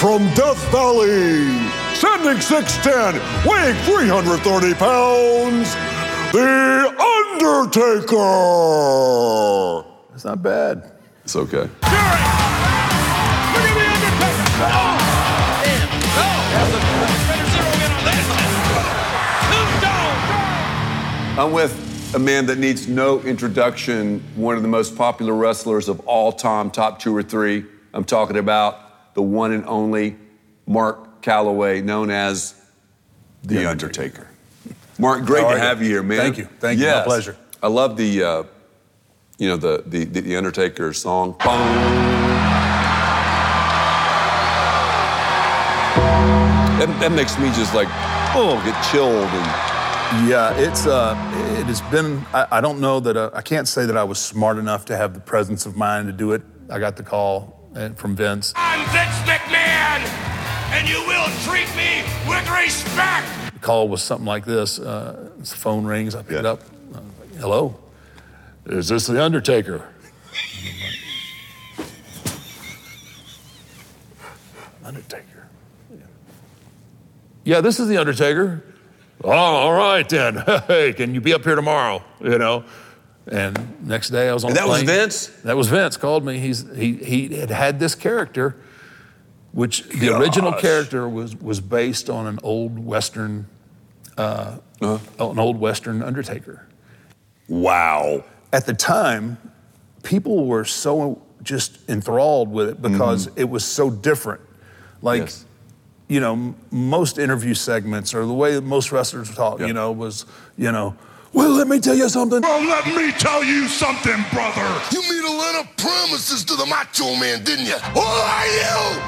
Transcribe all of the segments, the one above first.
from Death Valley, standing 6'10, weighing 330 pounds, The Undertaker! It's not bad. It's okay. I'm with a man that needs no introduction, one of the most popular wrestlers of all time, top two or three. I'm talking about the one and only Mark Calloway, known as The Undertaker. Mark, great to are you? have you here, man. Thank you. Thank you. My Yes. pleasure. I love the, uh, you know, the, the, the Undertaker song. Boom. That, that makes me just like, oh, get chilled and Yeah, it's uh, it has been. I, I don't know that uh, I can't say that I was smart enough to have the presence of mind to do it. I got the call uh, from Vince. I'm Vince McMahon, and you will treat me with respect. The call was something like this. Uh, the phone rings. I pick it Yeah. up. I like, Hello, is this the Undertaker? Undertaker. Yeah. Yeah, this is the Undertaker. Oh, all right then. Hey, can you be up here tomorrow? You know. And next day I was on. And the that was. Vince? That was Vince. Called me. He's he he had had this character, which the original character was was based on an old Western, uh, Uh-huh. an old Western Undertaker. wow. At the time, people were so just enthralled with it because it was so different. Like, Yes. you know, m- most interview segments or the way that most wrestlers talk, Yeah. you know, was, you know, well, let me tell you something. Well, let me tell you something, brother. You made a lot of promises to the Macho Man, didn't you? Who are you?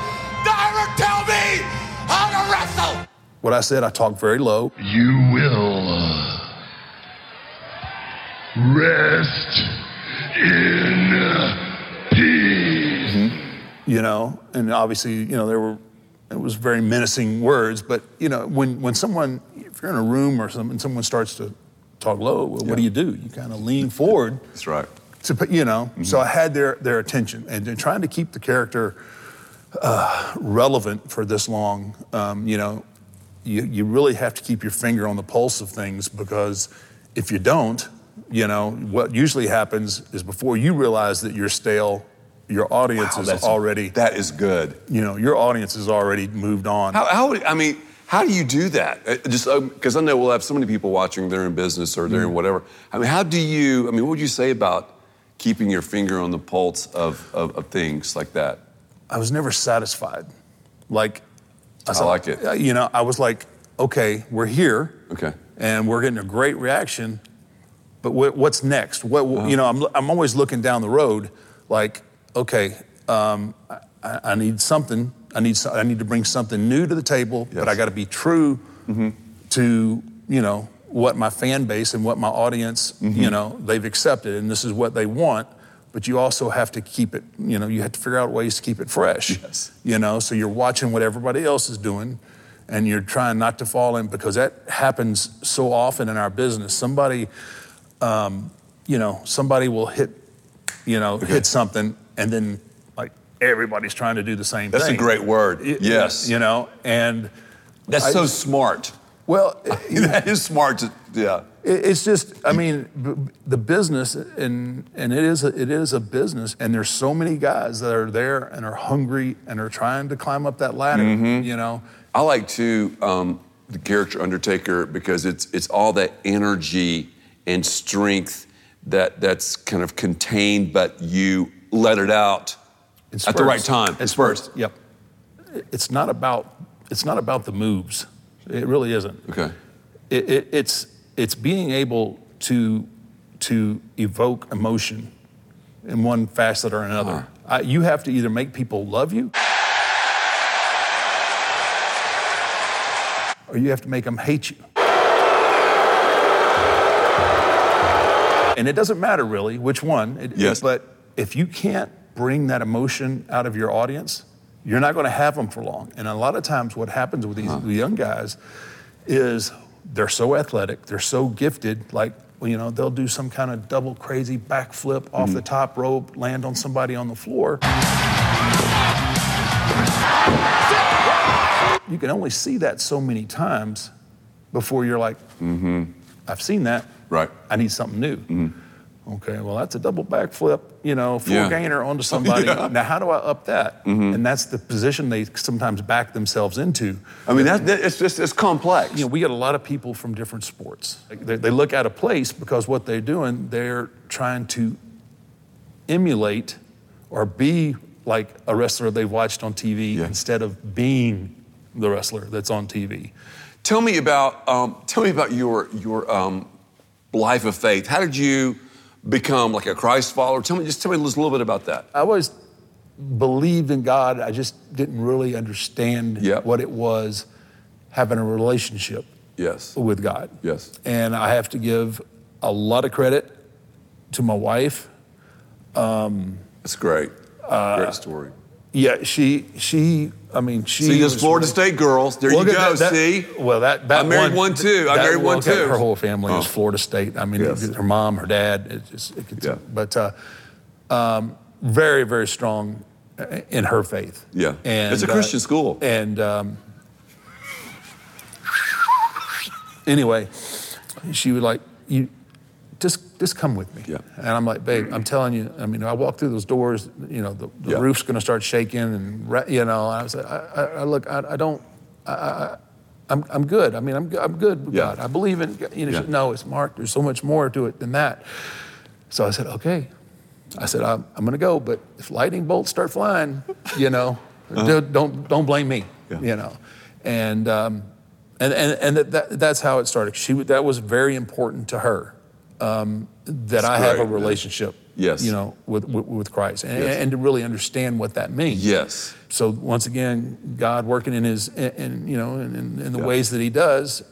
Never tell me how to wrestle. What I said, I talked very low. You will uh, rest in uh, peace. you know, and obviously, you know, there were, it was very menacing words, but, you know, when, when someone, if you're in a room or something, and someone starts to talk low, well, what do you do? You kind of lean forward That's right. to, put- you know, so I had their, their attention and, and trying to keep the character uh, relevant for this long, um, you know, you, you really have to keep your finger on the pulse of things because if you don't, you know, what usually happens is before you realize that you're stale, your audience Wow, is already That is good. you know, your audience has already moved on. How, how I mean, how do you do that? Uh, Just because I know we'll have so many people watching. They're in business or they're Mm. in whatever. I mean, how do you? I mean, what would you say about keeping your finger on the pulse of, of, of things like that? I was never satisfied. Like, I like it. uh, You know, I was like, okay, we're here. Okay. And we're getting a great reaction, but what, what's next? What, Uh-huh. You know, I'm, I'm always looking down the road, like, okay, um, I, I need something. I need, I need to bring something new to the table, but I got to be true Mm-hmm. to, you know, what my fan base and what my audience, Mm-hmm. you know, they've accepted, and this is what they want. But you also have to keep it, you know, you have to figure out ways to keep it fresh. Yes. You know, so you're watching what everybody else is doing, and you're trying not to fall in because that happens so often in our business. Somebody, um, you know, somebody will hit, you know, hit something, and then everybody's trying to do the same That's thing. That's a great word. Y- yes. You know, and That's I- so smart. well, that is smart. To, yeah. It- It's just, I mean, b- the business, and and it is a, it is a business, and there's so many guys that are there and are hungry and are trying to climb up that ladder. Mm-hmm. You know, I like to um, the character Undertaker because it's it's all that energy and strength that that's kind of contained, but you let it out in at the right time. It's first. Yep. It's not about it's not about the moves. It really isn't. Okay. It, it, it's it's being able to to evoke emotion in one facet or another. Uh-huh. I, you have to either make people love you, or you have to make them hate you. And it doesn't matter really which one. It- Yes. but if you can't bring that emotion out of your audience, you're not going to have them for long. And a lot of times, what happens with these Uh-huh. young guys is they're so athletic, they're so gifted, like, you know, they'll do some kind of double crazy backflip off Mm-hmm. the top rope, land on somebody on the floor. You can only see that so many times before you're like, I've seen that. Right. I need something new. Okay, well, that's a double backflip, you know, full Yeah. gainer onto somebody. Yeah. Now, how do I up that? And that's the position they sometimes back themselves into. I mean, that, that- it's just it's complex. You know, we get a lot of people from different sports. They, they look at a place because what they're doing, they're trying to emulate or be like a wrestler they've watched on TV Yeah. instead of being the wrestler that's on TV. Tell me about um, tell me about your your um, life of faith. How did you become like a Christ follower? Tell me just tell me just a little bit about that. I always believed in God. I just didn't really understand Yep. what it was having a relationship Yes. with God. Yes. And I have to give a lot of credit to my wife. That's great. Uh, great story. Yeah, she she I mean she See, those Florida State girls. There you go. that- that- see, Well, that, that I married one too. I married one too. Her whole family is Oh. Florida State. I mean, Yes. her mom, her dad. It just, it could, Yeah. But uh, um, very, very strong in her faith. Yeah. and It's a Christian school. And um, anyway, she would like you. Just, just come with me. Yeah. And I'm like, babe, I'm telling you. I mean, I walk through those doors. You know, the, the Yeah. roof's going to start shaking, and you know, I was like, I, I, I look, I, I don't. I'm, I'm good. I mean, I'm, I'm good with Yeah. God. I believe in, you know, Yeah. no, it's Mark. There's so much more to it than that. So I said, okay. I said, I'm, I'm going to go, but if lightning bolts start flying, you know, don't, don't, don't blame me, Uh-huh. Yeah. you know. And, um, and, and, and that, that, that's how it started. She, that was very important to her, um, that I have a great, man. relationship, Yes. you know, with, with, with Christ and, Yes. and to really understand what that means. Yes. So once again, God working in His, in, in, you know, in, in, in the Yeah. ways that He does,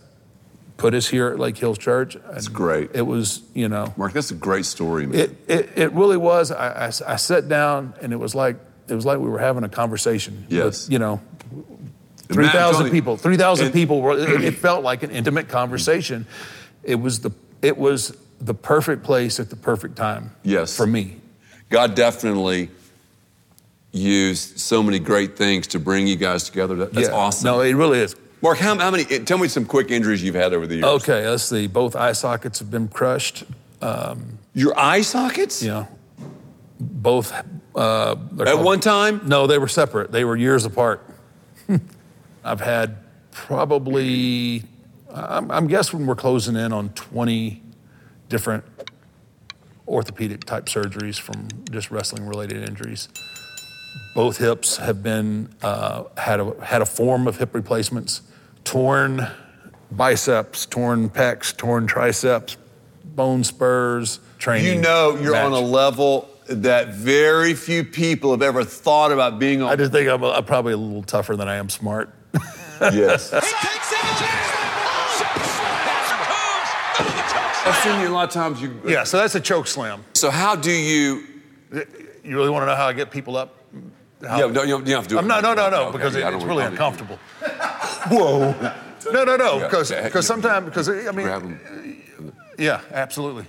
put us here at Lake Hills Church. That's great. It was, you know, Mark, that's a great story, man. it, it, it really was. I, I, I sat down and it was like it was like we were having a conversation. Yes. With, you know, And three Matt, I'm telling thousand you- people. Three thousand people. Were, it, it felt like an intimate conversation. It was the it was the perfect place at the perfect time. Yes. For me. God definitely used so many great things to bring you guys together. That's Yeah. awesome. No, it really is. Mark, how, how many? Tell me some quick injuries you've had over the years. Okay, let's see. Both eye sockets have been crushed. Um, Your eye sockets? Yeah. both. Uh, At called- one time? No, they were separate. They were years apart. I've had probably, I'm, I'm guessing we're closing in on 20 different orthopedic type surgeries from just wrestling related injuries. Both hips have been, uh, had, a, had a form of hip replacements, torn biceps, torn pecs, torn triceps, bone spurs, training. You know you're on a level that very few people have ever thought about being on. I just think I'm, I'm probably a little tougher than I am smart. yes. I've seen you a lot of times. You. Yeah, so that's a choke slam. So how do you? You really want to know how I get people up? How- Yeah, no, you don't, have to do it. I'm not, no, no, no, Okay, because yeah, it, it's really uncomfortable. Whoa. No, no, no, because yeah, because sometimes because I mean, yeah, absolutely.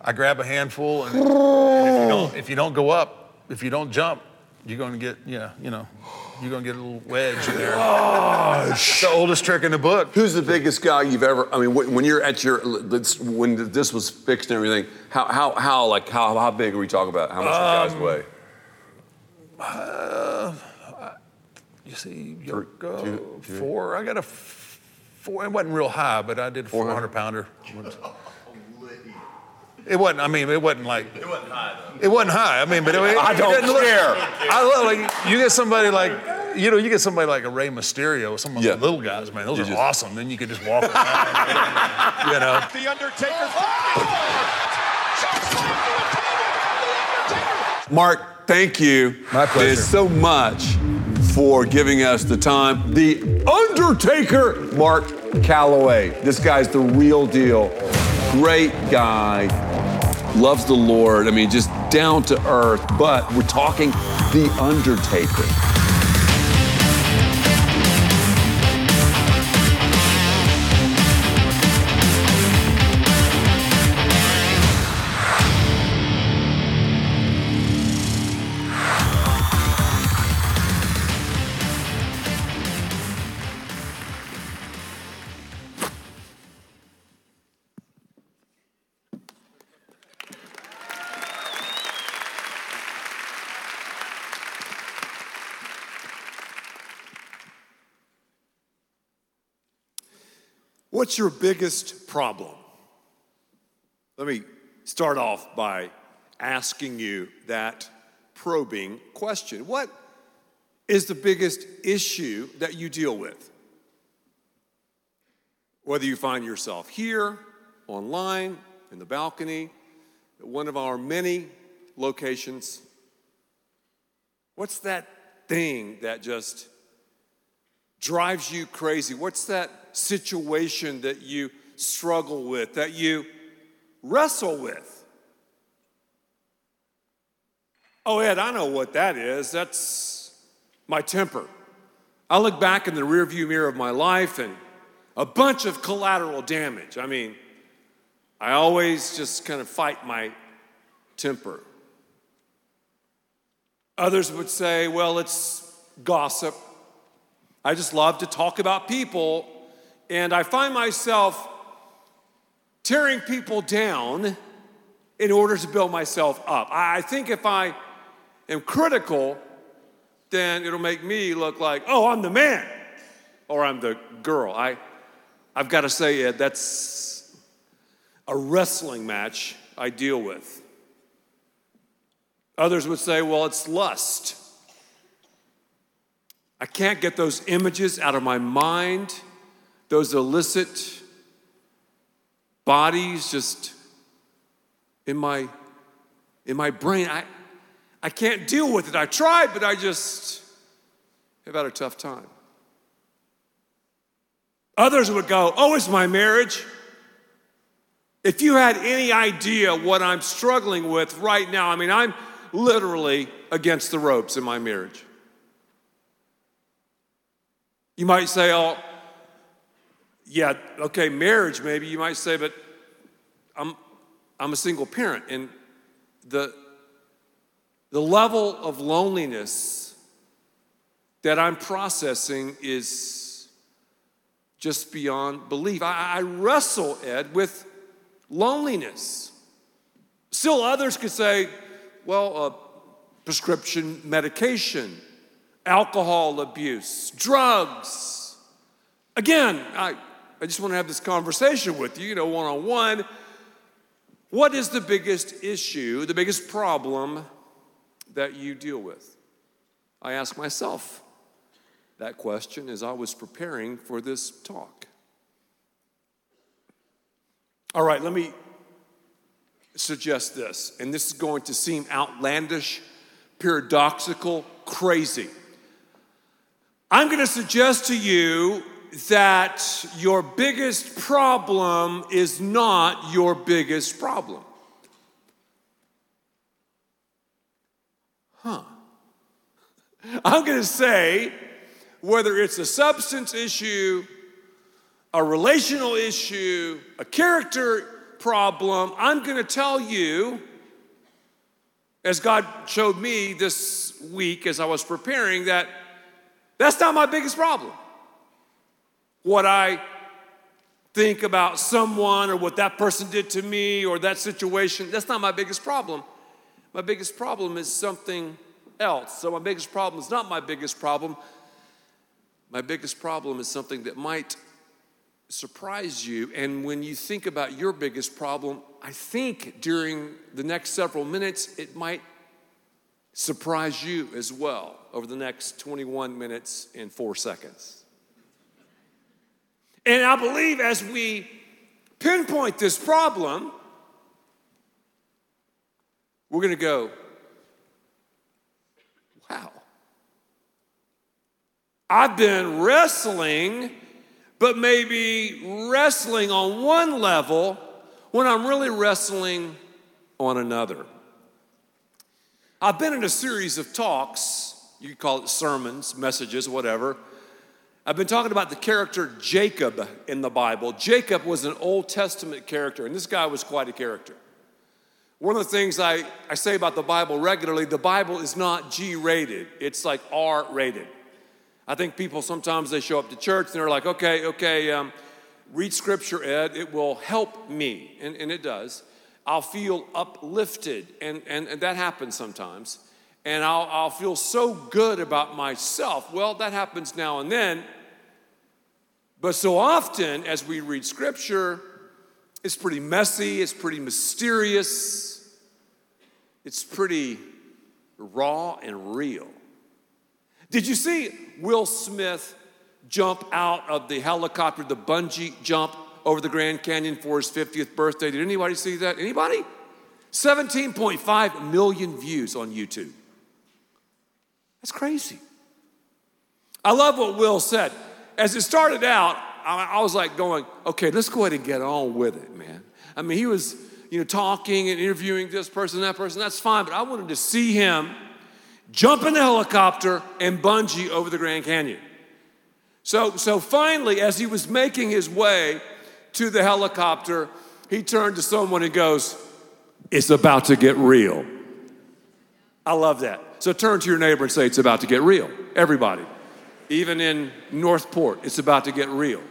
I grab a handful, and, and if, you don't, if you don't go up, if you don't jump, you're going to get yeah, you know, you're going to get a little wedge in there. It's the oldest trick in the book. Who's the biggest guy you've ever? I mean, when you're at your when this was fixed and everything, how how how like how how big are we talking about? How much Um, you guys weigh? You see, Three, Yoko, two. I got a four. It wasn't real high, but I did a 400 pounder. It wasn't. I mean, it wasn't like. It wasn't high. Though. It wasn't high. I mean, but it, I don't didn't look- care. I love like you get somebody like you know you get somebody like a Rey Mysterio, some of Yeah. the little guys, man. Those You are just- awesome. Then you could just walk around. you know. The Undertaker. Mark, thank you. My pleasure. so much for giving us the time. The Undertaker, Mark Calloway. This guy's the real deal. Great guy. Loves the Lord. I mean, just down to earth. But we're talking the Undertaker. What's your biggest problem? Let me start off by asking you that probing question. What is the biggest issue that you deal with? Whether you find yourself here, online, in the balcony, at one of our many locations, what's that thing that just drives you crazy? What's that situation that you struggle with, that you wrestle with? Oh, Ed, I know what that is. That's my temper. I look back in the rearview mirror of my life and a bunch of collateral damage. I mean, I always just kind of fight my temper. Others would say, well, it's gossip. I just love to talk about people, and I find myself tearing people down in order to build myself up. I think if I am critical, then it'll make me look like, oh, I'm the man or I'm the girl. I, I've got to say, Ed, that's a wrestling match I deal with. Others would say, well, it's lust. I can't get those images out of my mind, those illicit bodies just in my in my brain. I, I can't deal with it. I tried, but I just have had a tough time. Others would go, Oh, it's my marriage. If you had any idea what I'm struggling with right now, I mean, I'm literally against the ropes in my marriage. You might say, oh, yeah, okay, marriage maybe. You might say, but I'm, I'm a single parent. And the, the level of loneliness that I'm processing is just beyond belief. I, I wrestle, Ed, with loneliness. Still, others could say, well, uh, prescription medication alcohol abuse, drugs. Again, I, I just want to have this conversation with you, you know, one on one. What is the biggest issue, the biggest problem that you deal with? I ask myself that question as I was preparing for this talk. All right, let me suggest this, and this is going to seem outlandish, paradoxical, crazy. I'm going to suggest to you that your biggest problem is not your biggest problem. Huh. I'm going to say whether it's a substance issue, a relational issue, a character problem, I'm going to tell you, as God showed me this week as I was preparing, that that's not my biggest problem. What I think about someone or what that person did to me or that situation, that's not my biggest problem. My biggest problem is something else. So, my biggest problem is not my biggest problem. My biggest problem is something that might surprise you. And when you think about your biggest problem, I think during the next several minutes, it might surprise you as well over the next 21 minutes and four seconds. And I believe as we pinpoint this problem, we're going to go, wow. I've been wrestling, but maybe wrestling on one level when I'm really wrestling on another. I've been in a series of talks, you call it sermons, messages, whatever. I've been talking about the character Jacob in the Bible. Jacob was an Old Testament character, and this guy was quite a character. One of the things I, I say about the Bible regularly the Bible is not G rated, it's like R rated. I think people sometimes they show up to church and they're like, okay, okay, um, read scripture, Ed, it will help me. And, and it does. I'll feel uplifted, and, and, and that happens sometimes. And I'll, I'll feel so good about myself. Well, that happens now and then. But so often, as we read scripture, it's pretty messy, it's pretty mysterious, it's pretty raw and real. Did you see Will Smith jump out of the helicopter, the bungee jump over the Grand Canyon for his 50th birthday? Did anybody see that? Anybody? 17.5 million views on YouTube. That's crazy. I love what Will said. As it started out, I, was like going, okay, let's go ahead and get on with it, man. I mean, he was, you know, talking and interviewing this person, that person, that's fine, but I wanted to see him jump in the helicopter and bungee over the Grand Canyon. So, so finally, as he was making his way to the helicopter, he turned to someone and goes, It's about to get real. I love that. So turn to your neighbor and say, It's about to get real. Everybody. Even in Northport, it's about to get real.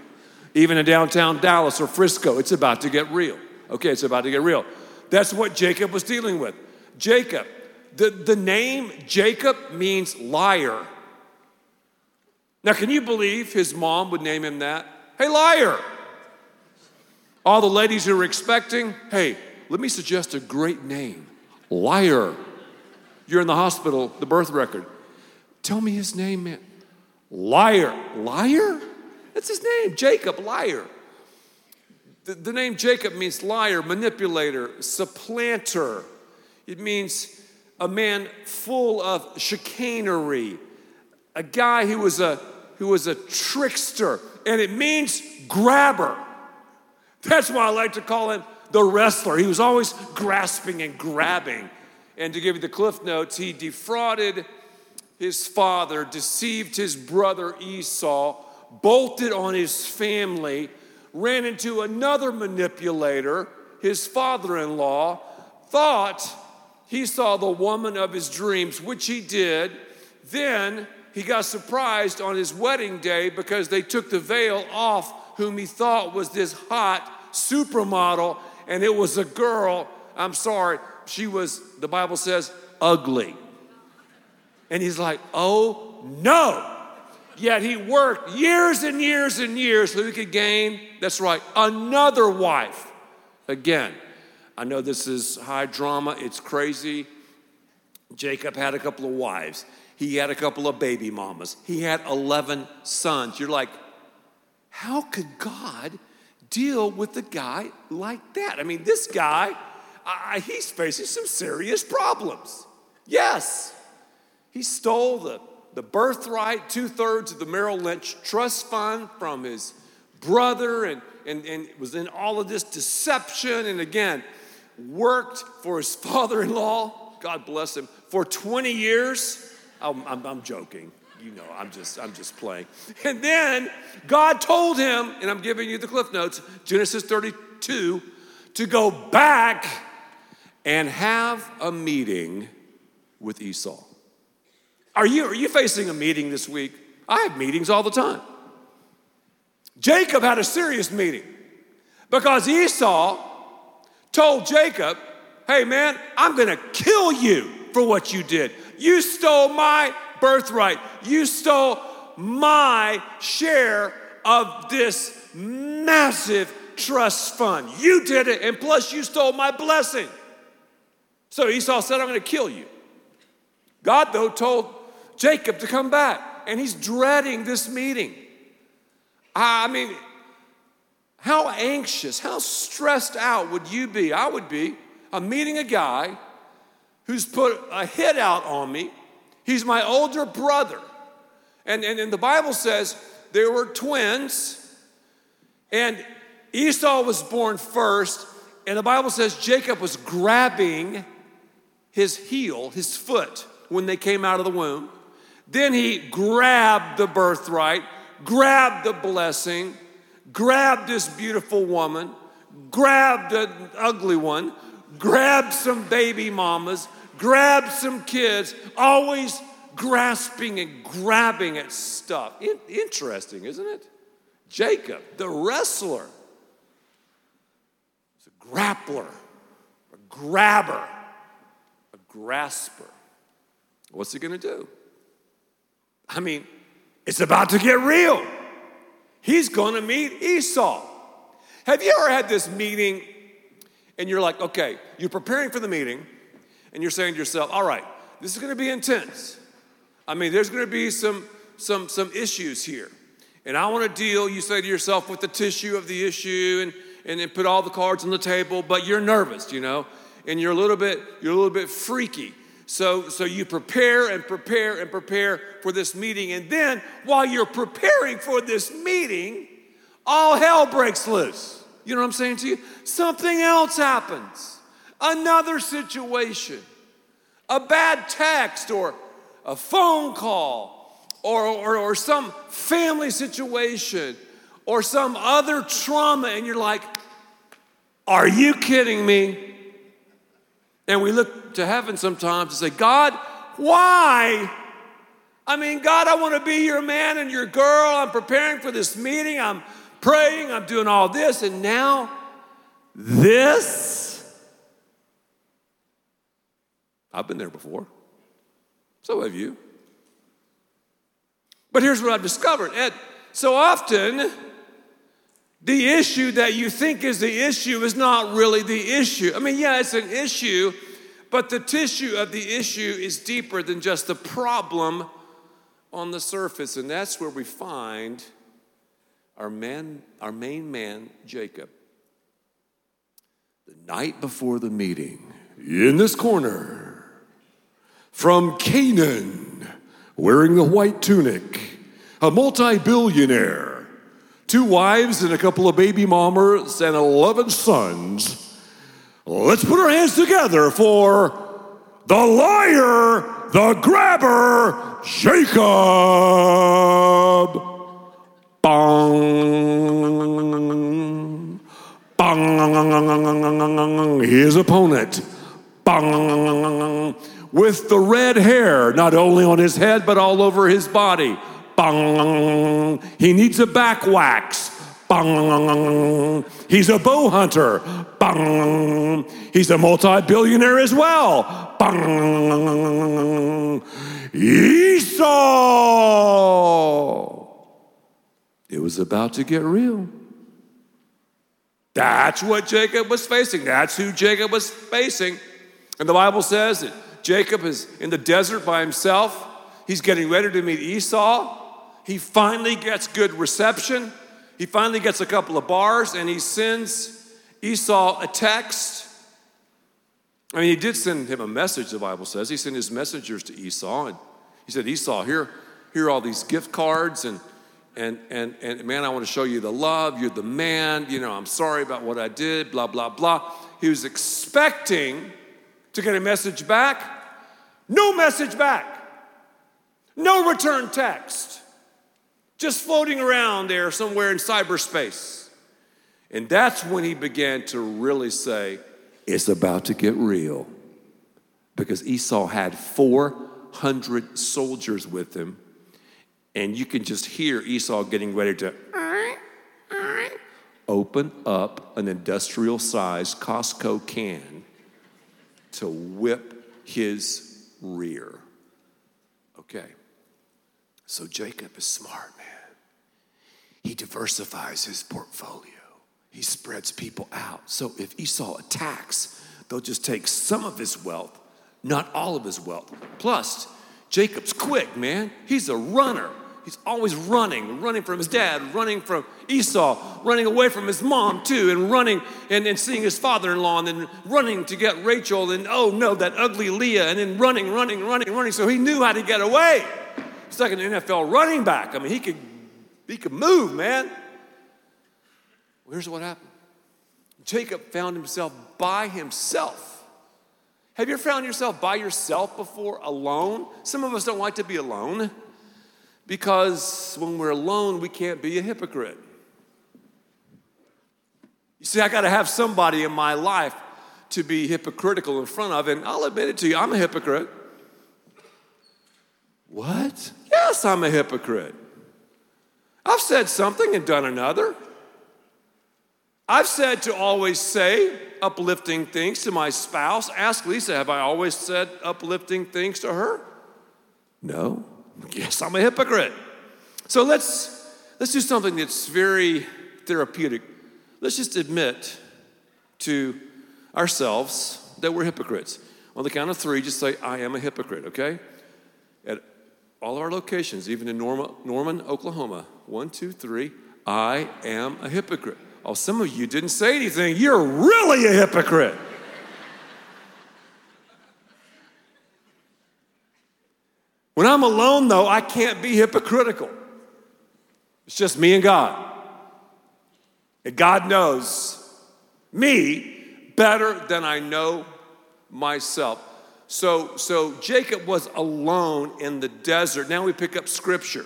Even in downtown Dallas or Frisco, it's about to get real. Okay, it's about to get real. That's what Jacob was dealing with. Jacob, the, the name Jacob means liar. Now, can you believe his mom would name him that? Hey, liar. All the ladies who are expecting, hey, let me suggest a great name liar. You're in the hospital, the birth record. Tell me his name, man. Liar. Liar? That's his name, Jacob, liar. The, the name Jacob means liar, manipulator, supplanter. It means a man full of chicanery, a guy who was a, who was a trickster, and it means grabber. That's why I like to call him the wrestler. He was always grasping and grabbing. And to give you the cliff notes, he defrauded his father, deceived his brother Esau, bolted on his family, ran into another manipulator, his father in law, thought he saw the woman of his dreams, which he did. Then he got surprised on his wedding day because they took the veil off, whom he thought was this hot supermodel, and it was a girl. I'm sorry, she was, the Bible says, ugly. And he's like, oh no. Yet he worked years and years and years so he could gain, that's right, another wife. Again, I know this is high drama, it's crazy. Jacob had a couple of wives, he had a couple of baby mamas, he had 11 sons. You're like, how could God deal with a guy like that? I mean, this guy, uh, he's facing some serious problems. Yes. He stole the, the birthright, two thirds of the Merrill Lynch trust fund from his brother, and, and, and was in all of this deception. And again, worked for his father in law, God bless him, for 20 years. I'm, I'm, I'm joking you know i'm just i'm just playing and then god told him and i'm giving you the cliff notes genesis 32 to go back and have a meeting with esau are you, are you facing a meeting this week? I have meetings all the time. Jacob had a serious meeting because Esau told Jacob, Hey man, I'm gonna kill you for what you did. You stole my birthright, you stole my share of this massive trust fund. You did it, and plus you stole my blessing. So Esau said, I'm gonna kill you. God, though, told Jacob to come back, and he's dreading this meeting. I mean, how anxious, how stressed out would you be? I would be. I'm meeting a guy who's put a hit out on me. He's my older brother. And, and, and the Bible says there were twins, and Esau was born first, and the Bible says Jacob was grabbing his heel, his foot, when they came out of the womb. Then he grabbed the birthright, grabbed the blessing, grabbed this beautiful woman, grabbed an ugly one, grabbed some baby mamas, grabbed some kids, always grasping and grabbing at stuff. In- interesting, isn't it? Jacob, the wrestler, is a grappler, a grabber, a grasper. What's he gonna do? I mean, it's about to get real. He's to meet Esau. Have you ever had this meeting and you're like, okay, you're preparing for the meeting and you're saying to yourself, all right, this is to be intense. I mean, there's to be some some some issues here. And I want to deal, you say to yourself, with the tissue of the issue and and then put all the cards on the table, but you're nervous, you know, and you're a little bit, you're a little bit freaky. So, so you prepare and prepare and prepare for this meeting. And then while you're preparing for this meeting, all hell breaks loose. You know what I'm saying to you? Something else happens. Another situation, a bad text or a phone call or, or, or some family situation or some other trauma, and you're like, Are you kidding me? And we look to heaven sometimes and say, God, why? I mean, God, I want to be your man and your girl. I'm preparing for this meeting. I'm praying. I'm doing all this. And now, this? I've been there before. So have you. But here's what I've discovered Ed, so often, the issue that you think is the issue is not really the issue. I mean, yeah, it's an issue, but the tissue of the issue is deeper than just the problem on the surface. And that's where we find our man, our main man, Jacob. The night before the meeting, in this corner, from Canaan, wearing the white tunic, a multi billionaire, two wives and a couple of baby mamas, and 11 sons. Let's put our hands together for the liar, the grabber, Jacob. Bong. Bong. His opponent. Bong with the red hair, not only on his head, but all over his body. Bang. He needs a back wax. Bang. He's a bow hunter. Bang. He's a multi billionaire as well. Bang. Esau. It was about to get real. That's what Jacob was facing. That's who Jacob was facing. And the Bible says that Jacob is in the desert by himself. He's getting ready to meet Esau. He finally gets good reception. He finally gets a couple of bars and he sends Esau a text. I mean, he did send him a message, the Bible says. He sent his messengers to Esau and he said, Esau, here, here are all these gift cards and and and and man, I want to show you the love. You're the man. You know, I'm sorry about what I did, blah, blah, blah. He was expecting to get a message back. No message back. No return text. Just floating around there somewhere in cyberspace. And that's when he began to really say, It's about to get real. Because Esau had 400 soldiers with him. And you can just hear Esau getting ready to open up an industrial sized Costco can to whip his rear. Okay. So Jacob is smart, man. He diversifies his portfolio. He spreads people out. So if Esau attacks, they'll just take some of his wealth, not all of his wealth. Plus, Jacob's quick, man. He's a runner. He's always running, running from his dad, running from Esau, running away from his mom too, and running and, and seeing his father in law, and then running to get Rachel, and oh no, that ugly Leah, and then running, running, running, running. So he knew how to get away. He's like an NFL running back. I mean, he could, he could move, man. Well, here's what happened Jacob found himself by himself. Have you ever found yourself by yourself before, alone? Some of us don't like to be alone. Because when we're alone, we can't be a hypocrite. You see, I got to have somebody in my life to be hypocritical in front of, and I'll admit it to you, I'm a hypocrite. What? Yes, I'm a hypocrite. I've said something and done another. I've said to always say uplifting things to my spouse. Ask Lisa, have I always said uplifting things to her? No. Yes, I'm a hypocrite. So let's let's do something that's very therapeutic. Let's just admit to ourselves that we're hypocrites. On the count of three, just say, I am a hypocrite, okay? At all of our locations, even in Norman, Norman, Oklahoma. One, two, three. I am a hypocrite. Oh, some of you didn't say anything. You're really a hypocrite. When I'm alone, though, I can't be hypocritical. It's just me and God. And God knows me better than I know myself. So, so Jacob was alone in the desert. Now we pick up scripture.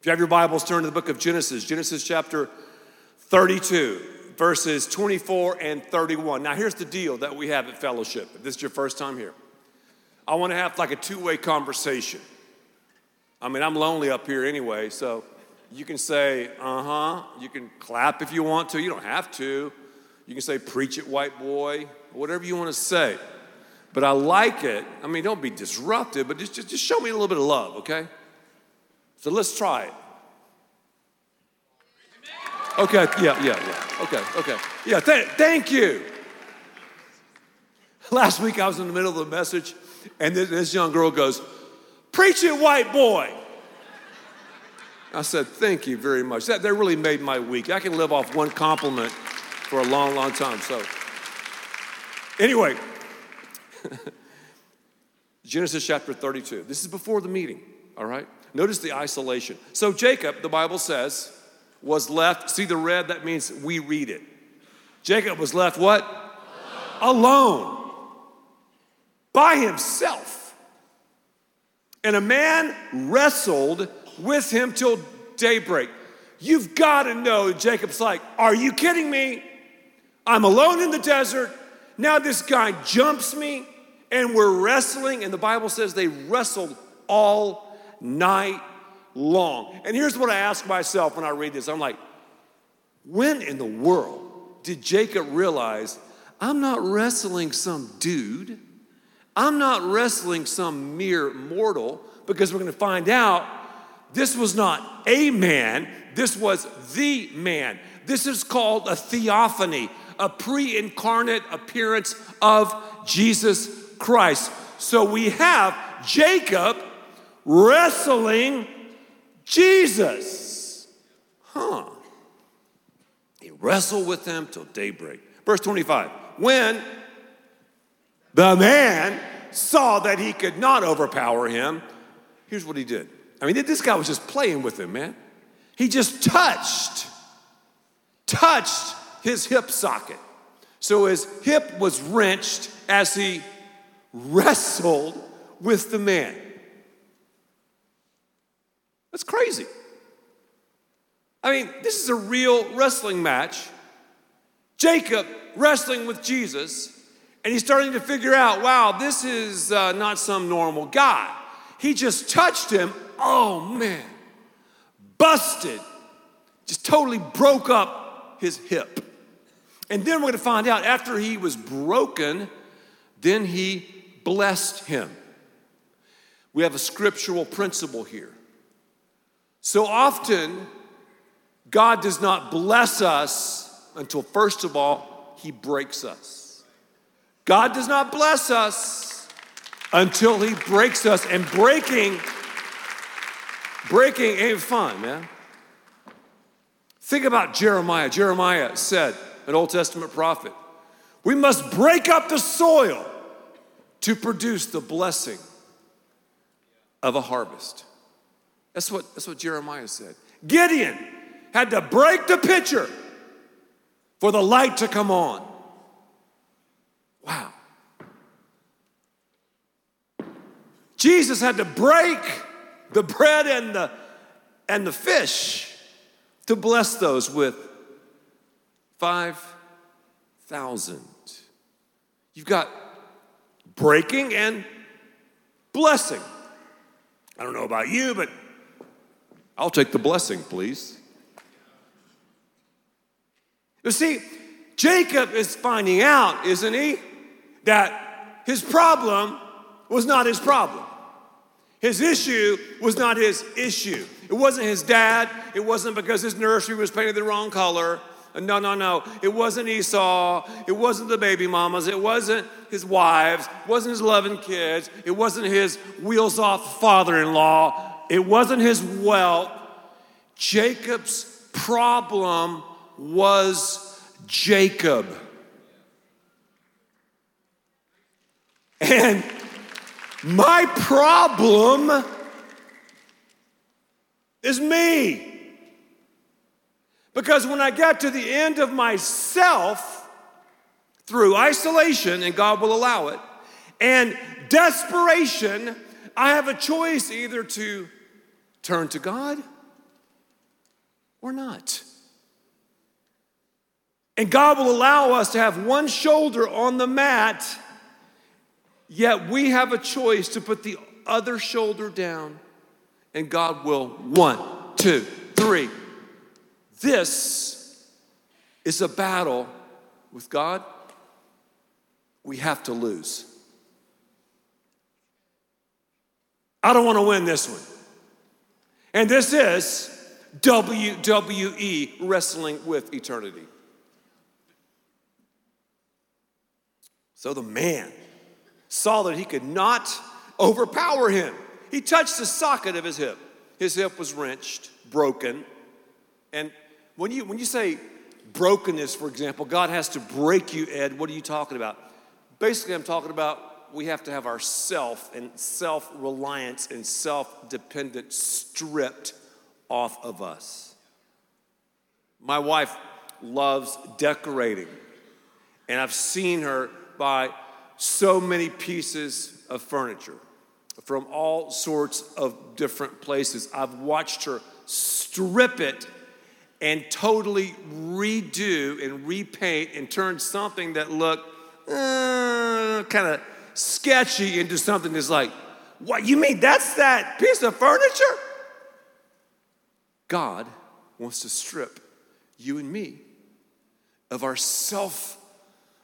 If you have your Bibles, turn to the book of Genesis, Genesis chapter 32, verses 24 and 31. Now, here's the deal that we have at Fellowship. If this is your first time here, I want to have like a two way conversation. I mean, I'm lonely up here anyway, so you can say, uh huh. You can clap if you want to. You don't have to. You can say, preach it, white boy, whatever you want to say. But I like it. I mean, don't be disruptive, but just, just, just show me a little bit of love, okay? So let's try it. Okay, yeah, yeah, yeah. Okay, okay. Yeah, th- thank you. Last week I was in the middle of the message, and this, this young girl goes, Preach it, white boy. I said, Thank you very much. That, that really made my week. I can live off one compliment for a long, long time. So, anyway, Genesis chapter 32. This is before the meeting, all right? Notice the isolation. So, Jacob, the Bible says, was left, see the red? That means we read it. Jacob was left what? Alone. Alone. By himself. And a man wrestled with him till daybreak. You've got to know Jacob's like, Are you kidding me? I'm alone in the desert. Now this guy jumps me and we're wrestling. And the Bible says they wrestled all night long. And here's what I ask myself when I read this I'm like, when in the world did Jacob realize I'm not wrestling some dude? I'm not wrestling some mere mortal because we're going to find out this was not a man, this was the man. This is called a theophany, a pre incarnate appearance of Jesus Christ. So we have Jacob wrestling Jesus. Huh. He wrestled with him till daybreak. Verse 25. When the man saw that he could not overpower him, here's what he did. I mean, this guy was just playing with him, man. He just touched, touched his hip socket. So his hip was wrenched as he wrestled with the man. That's crazy. I mean, this is a real wrestling match. Jacob wrestling with Jesus, and he's starting to figure out wow, this is uh, not some normal guy. He just touched him. Oh man, busted, just totally broke up his hip. And then we're going to find out after he was broken, then he blessed him. We have a scriptural principle here. So often, God does not bless us until, first of all, He breaks us. God does not bless us until He breaks us. And breaking, breaking ain't fun, man. Think about Jeremiah. Jeremiah said, an Old Testament prophet, we must break up the soil to produce the blessing of a harvest. That's what, that's what Jeremiah said. Gideon had to break the pitcher for the light to come on. Wow. Jesus had to break the bread and the, and the fish to bless those with 5,000. You've got breaking and blessing. I don't know about you, but I'll take the blessing, please. You see, Jacob is finding out, isn't he, that his problem was not his problem. His issue was not his issue. It wasn't his dad. It wasn't because his nursery was painted the wrong color. Uh, no, no, no. It wasn't Esau. It wasn't the baby mamas. It wasn't his wives. It wasn't his loving kids. It wasn't his wheels off father in law. It wasn't his wealth. Jacob's problem was Jacob. And my problem is me. Because when I get to the end of myself through isolation, and God will allow it, and desperation, I have a choice either to turn to God or not. And God will allow us to have one shoulder on the mat, yet we have a choice to put the other shoulder down, and God will one, two, three. This is a battle with God we have to lose. I don't want to win this one. And this is WWE wrestling with eternity. So the man saw that he could not overpower him. He touched the socket of his hip. His hip was wrenched, broken. And when you, when you say brokenness, for example, God has to break you, Ed, what are you talking about? Basically, I'm talking about we have to have our self and self reliance and self dependence stripped off of us. My wife loves decorating, and I've seen her buy so many pieces of furniture from all sorts of different places. I've watched her strip it and totally redo and repaint and turn something that looked uh, kind of sketchy into something that's like, what, you mean that's that piece of furniture? God wants to strip you and me of our self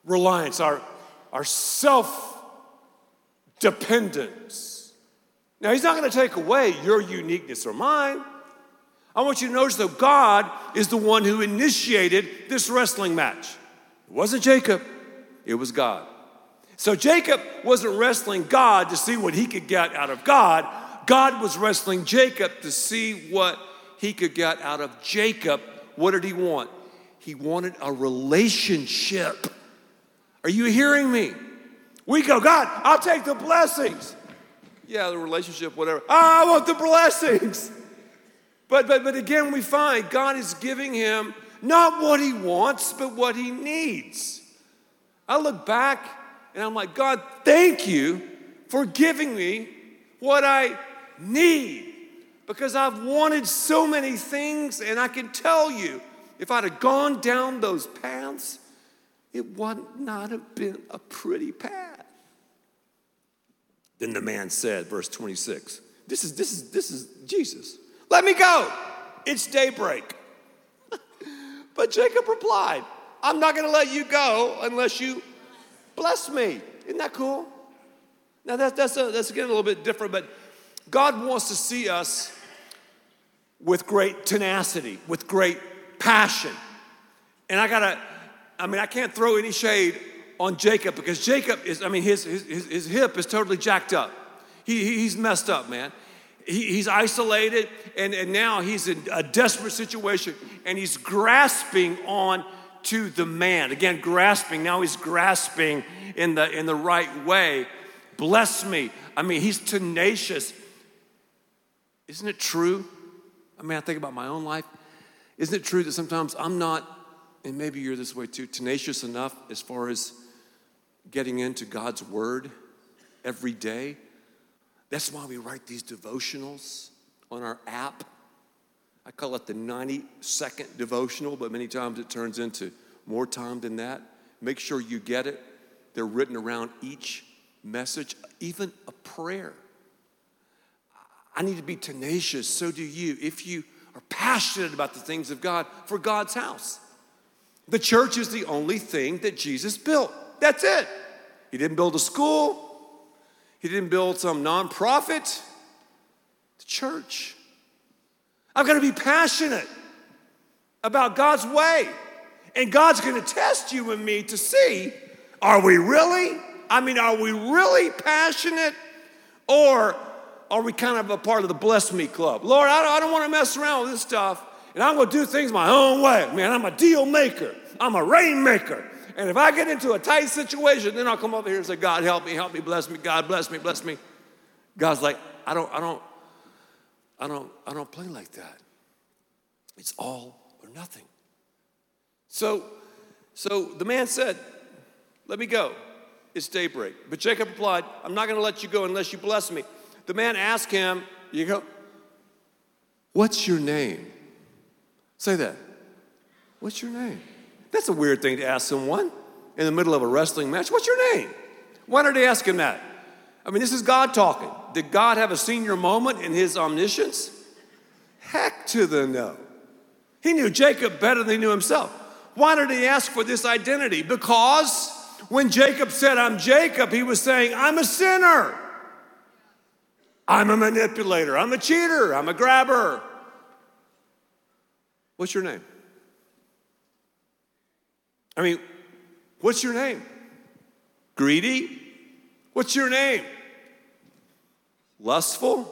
reliance, our our self dependence. Now, He's not going to take away your uniqueness or mine. I want you to notice that God is the one who initiated this wrestling match. It wasn't Jacob, it was God. So Jacob wasn't wrestling God to see what he could get out of God. God was wrestling Jacob to see what he could get out of Jacob. What did he want? He wanted a relationship. Are you hearing me? We go, God, I'll take the blessings. Yeah, the relationship, whatever. Ah, I want the blessings. But, but, but again, we find God is giving him not what he wants, but what he needs. I look back and I'm like, God, thank you for giving me what I need. Because I've wanted so many things, and I can tell you, if I'd have gone down those paths, it would not have been a pretty path. Then the man said, verse 26, this is, this is, this is Jesus. Let me go. It's daybreak. but Jacob replied, I'm not going to let you go unless you bless me. Isn't that cool? Now, that's, that's, a, that's again a little bit different, but God wants to see us with great tenacity, with great passion. And I got to I mean, I can't throw any shade on Jacob because Jacob is, I mean, his, his, his hip is totally jacked up. He, he's messed up, man. He, he's isolated, and, and now he's in a desperate situation, and he's grasping on to the man. Again, grasping. Now he's grasping in the, in the right way. Bless me. I mean, he's tenacious. Isn't it true? I mean, I think about my own life. Isn't it true that sometimes I'm not and maybe you're this way too, tenacious enough as far as getting into God's Word every day. That's why we write these devotionals on our app. I call it the 90 second devotional, but many times it turns into more time than that. Make sure you get it. They're written around each message, even a prayer. I need to be tenacious, so do you, if you are passionate about the things of God for God's house. The church is the only thing that Jesus built. That's it. He didn't build a school, he didn't build some nonprofit. The church. I've got to be passionate about God's way. And God's going to test you and me to see are we really? I mean, are we really passionate? Or are we kind of a part of the bless me club? Lord, I don't, I don't want to mess around with this stuff, and I'm going to do things my own way. Man, I'm a deal maker, I'm a rainmaker. And if I get into a tight situation, then I'll come over here and say, God, help me, help me, bless me, God, bless me, bless me. God's like, I don't, I don't, I don't, I don't play like that. It's all or nothing. So, so the man said, Let me go. It's daybreak. But Jacob replied, I'm not going to let you go unless you bless me. The man asked him, You go, What's your name? Say that. What's your name? That's a weird thing to ask someone in the middle of a wrestling match. What's your name? Why are they asking that? I mean, this is God talking. Did God have a senior moment in his omniscience? Heck to the no. He knew Jacob better than he knew himself. Why did he ask for this identity? Because when Jacob said, I'm Jacob, he was saying, I'm a sinner. I'm a manipulator. I'm a cheater. I'm a grabber. What's your name? I mean, what's your name? Greedy? What's your name? Lustful?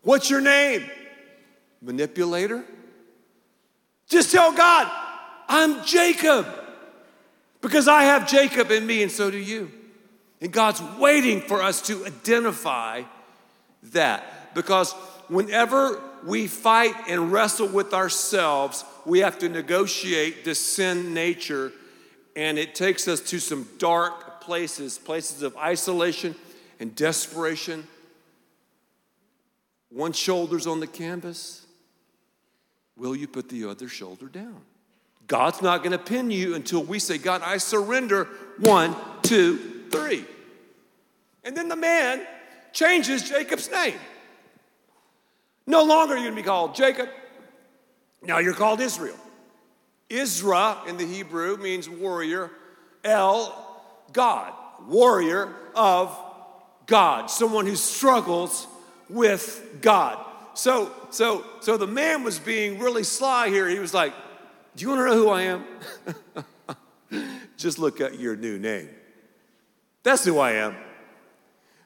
What's your name? Manipulator? Just tell God, I'm Jacob. Because I have Jacob in me, and so do you. And God's waiting for us to identify that. Because whenever we fight and wrestle with ourselves, we have to negotiate this sin nature, and it takes us to some dark places, places of isolation and desperation. One shoulder's on the canvas. Will you put the other shoulder down? God's not going to pin you until we say, God, I surrender. One, two, three. And then the man changes Jacob's name. No longer are you going to be called Jacob. Now you're called Israel. Isra in the Hebrew means warrior. El God, warrior of God, someone who struggles with God. So, so, so the man was being really sly here. He was like, Do you want to know who I am? Just look at your new name. That's who I am.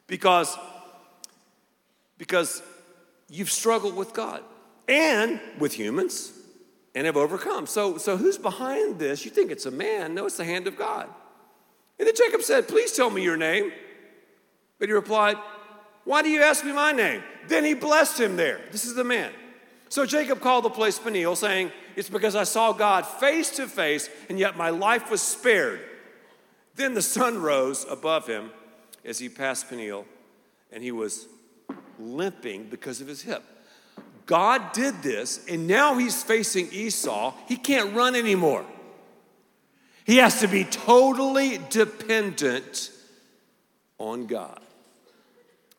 Because, because you've struggled with God and with humans and have overcome. So, so who's behind this? You think it's a man. No, it's the hand of God. And then Jacob said, Please tell me your name. But he replied, Why do you ask me my name? Then he blessed him there. This is the man. So Jacob called the place Peniel, saying, It's because I saw God face to face, and yet my life was spared. Then the sun rose above him as he passed Peniel, and he was limping because of his hip. God did this, and now he's facing Esau. He can't run anymore. He has to be totally dependent on God.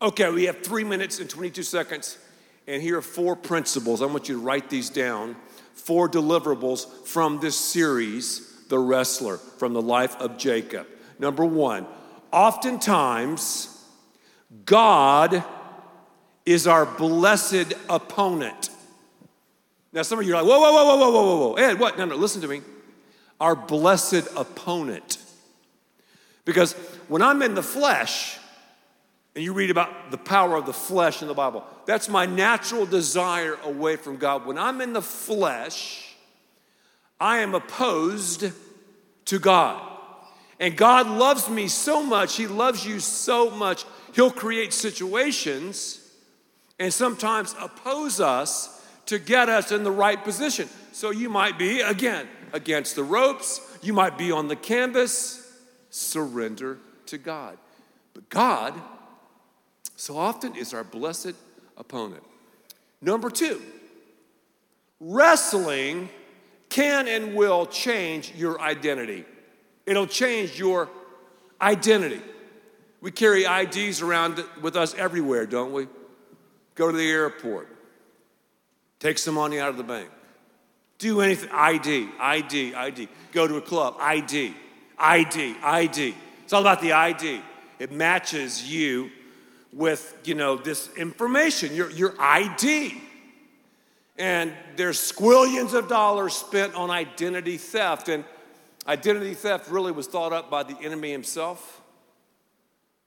Okay, we have three minutes and 22 seconds, and here are four principles. I want you to write these down. Four deliverables from this series, The Wrestler, from the life of Jacob. Number one, oftentimes, God is our blessed opponent. Now, some of you are like, whoa, whoa, whoa, whoa, whoa, whoa, whoa. Ed, what? No, no, listen to me our blessed opponent. Because when I'm in the flesh, and you read about the power of the flesh in the Bible, that's my natural desire away from God. When I'm in the flesh, I am opposed to God. And God loves me so much, He loves you so much, He'll create situations and sometimes oppose us to get us in the right position. So you might be, again, against the ropes, you might be on the canvas. Surrender to God. But God, so often, is our blessed opponent. Number two, wrestling can and will change your identity. It'll change your identity. We carry IDs around with us everywhere, don't we? Go to the airport, take some money out of the bank, do anything. ID, ID, ID. Go to a club. ID, ID, ID. It's all about the ID. It matches you with, you know, this information, your, your ID. And there's squillions of dollars spent on identity theft. And identity theft really was thought up by the enemy himself.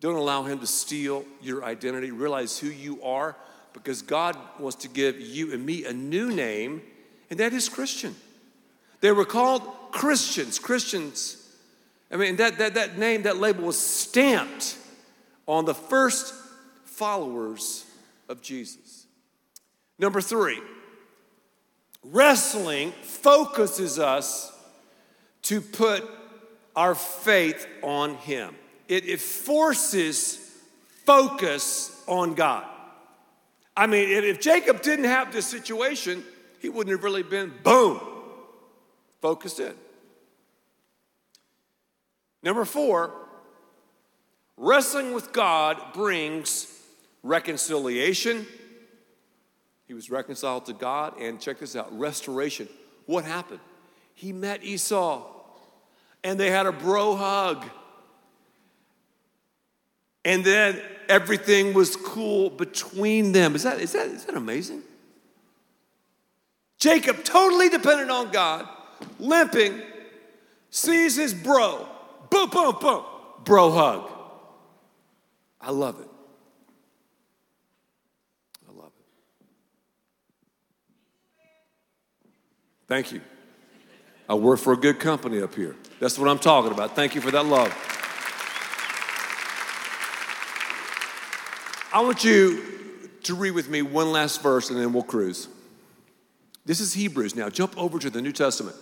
Don't allow him to steal your identity. Realize who you are because God wants to give you and me a new name, and that is Christian. They were called Christians. Christians. I mean, that, that, that name, that label was stamped on the first followers of Jesus. Number three, wrestling focuses us to put our faith on Him, it, it forces focus on God. I mean, if Jacob didn't have this situation, he wouldn't have really been, boom, focused in. Number four, wrestling with God brings reconciliation. He was reconciled to God, and check this out restoration. What happened? He met Esau, and they had a bro hug. And then everything was cool between them. Is that, is that, is that amazing? Jacob, totally dependent on God, limping, sees his bro. Boom, boom, boom. Bro hug. I love it. I love it. Thank you. I work for a good company up here. That's what I'm talking about. Thank you for that love. I want you to read with me one last verse and then we'll cruise. This is Hebrews now. Jump over to the New Testament.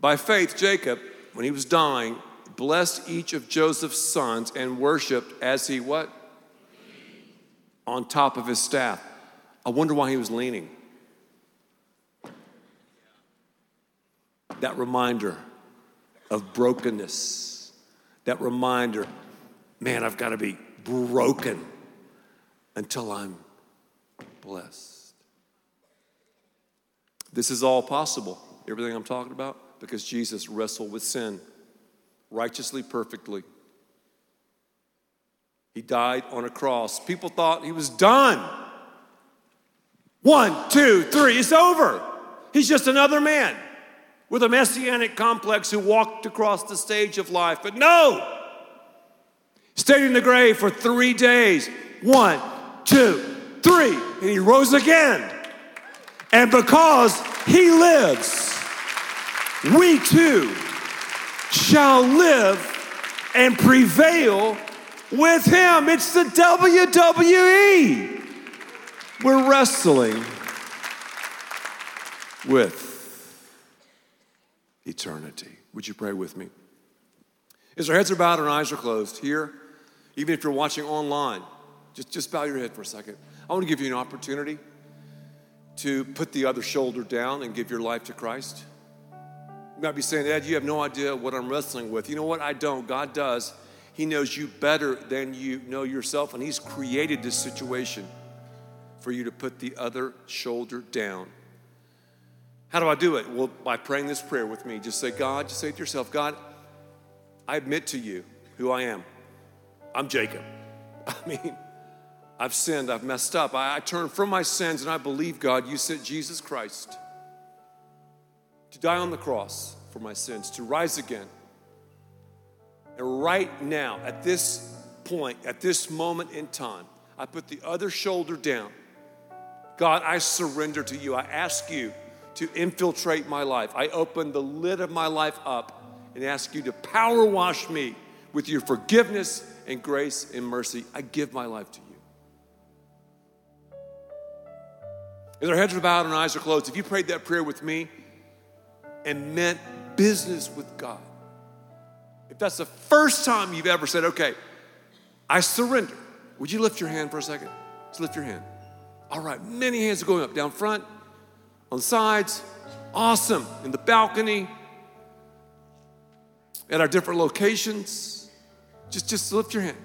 By faith, Jacob, when he was dying, blessed each of Joseph's sons and worshiped as he what? On top of his staff. I wonder why he was leaning. That reminder of brokenness. That reminder, man, I've got to be broken until I'm blessed. This is all possible, everything I'm talking about, because Jesus wrestled with sin righteously, perfectly. He died on a cross. People thought he was done. One, two, three, it's over. He's just another man with a messianic complex who walked across the stage of life. But no! Stayed in the grave for three days. One, two, three. And he rose again. And because he lives, we too shall live and prevail with him. It's the WWE. We're wrestling with eternity. Would you pray with me? As our heads are bowed and our eyes are closed here, even if you're watching online, just, just bow your head for a second. I want to give you an opportunity to put the other shoulder down and give your life to Christ. You might be saying, Ed, you have no idea what I'm wrestling with. You know what? I don't. God does. He knows you better than you know yourself, and He's created this situation for you to put the other shoulder down. How do I do it? Well, by praying this prayer with me. Just say, God, just say to yourself, God, I admit to you who I am. I'm Jacob. I mean, I've sinned, I've messed up. I, I turn from my sins and I believe, God, you sent Jesus Christ to die on the cross for my sins, to rise again. And right now, at this point, at this moment in time, I put the other shoulder down. God, I surrender to you. I ask you to infiltrate my life. I open the lid of my life up and ask you to power wash me with your forgiveness and grace and mercy. I give my life to you. As our heads are bowed and our eyes are closed, if you prayed that prayer with me and meant business with God, if that's the first time you've ever said, okay, I surrender, would you lift your hand for a second? Just lift your hand. All right, many hands are going up down front, on the sides. Awesome. In the balcony, at our different locations. Just, just lift your hand.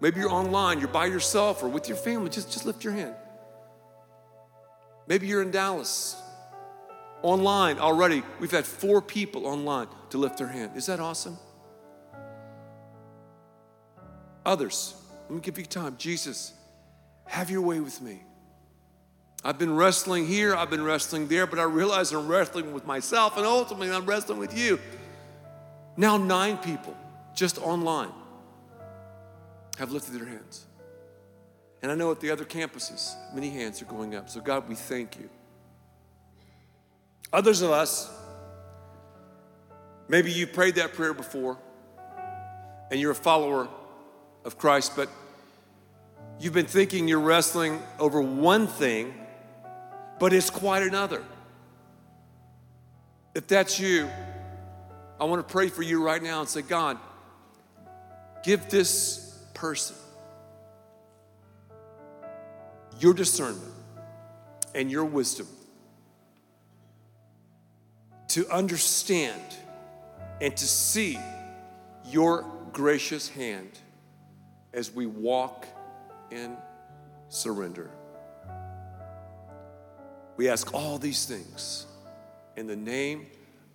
Maybe you're online, you're by yourself or with your family, just, just lift your hand. Maybe you're in Dallas, online already. We've had four people online to lift their hand. Is that awesome? Others, let me give you time. Jesus, have your way with me. I've been wrestling here, I've been wrestling there, but I realize I'm wrestling with myself and ultimately I'm wrestling with you. Now, nine people just online have lifted their hands. And I know at the other campuses, many hands are going up. So, God, we thank you. Others of us, maybe you prayed that prayer before and you're a follower of Christ, but you've been thinking you're wrestling over one thing, but it's quite another. If that's you, I want to pray for you right now and say, God, give this person your discernment and your wisdom to understand and to see your gracious hand as we walk in surrender. We ask all these things in the name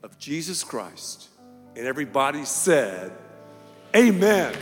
of Jesus Christ. And everybody said, Amen.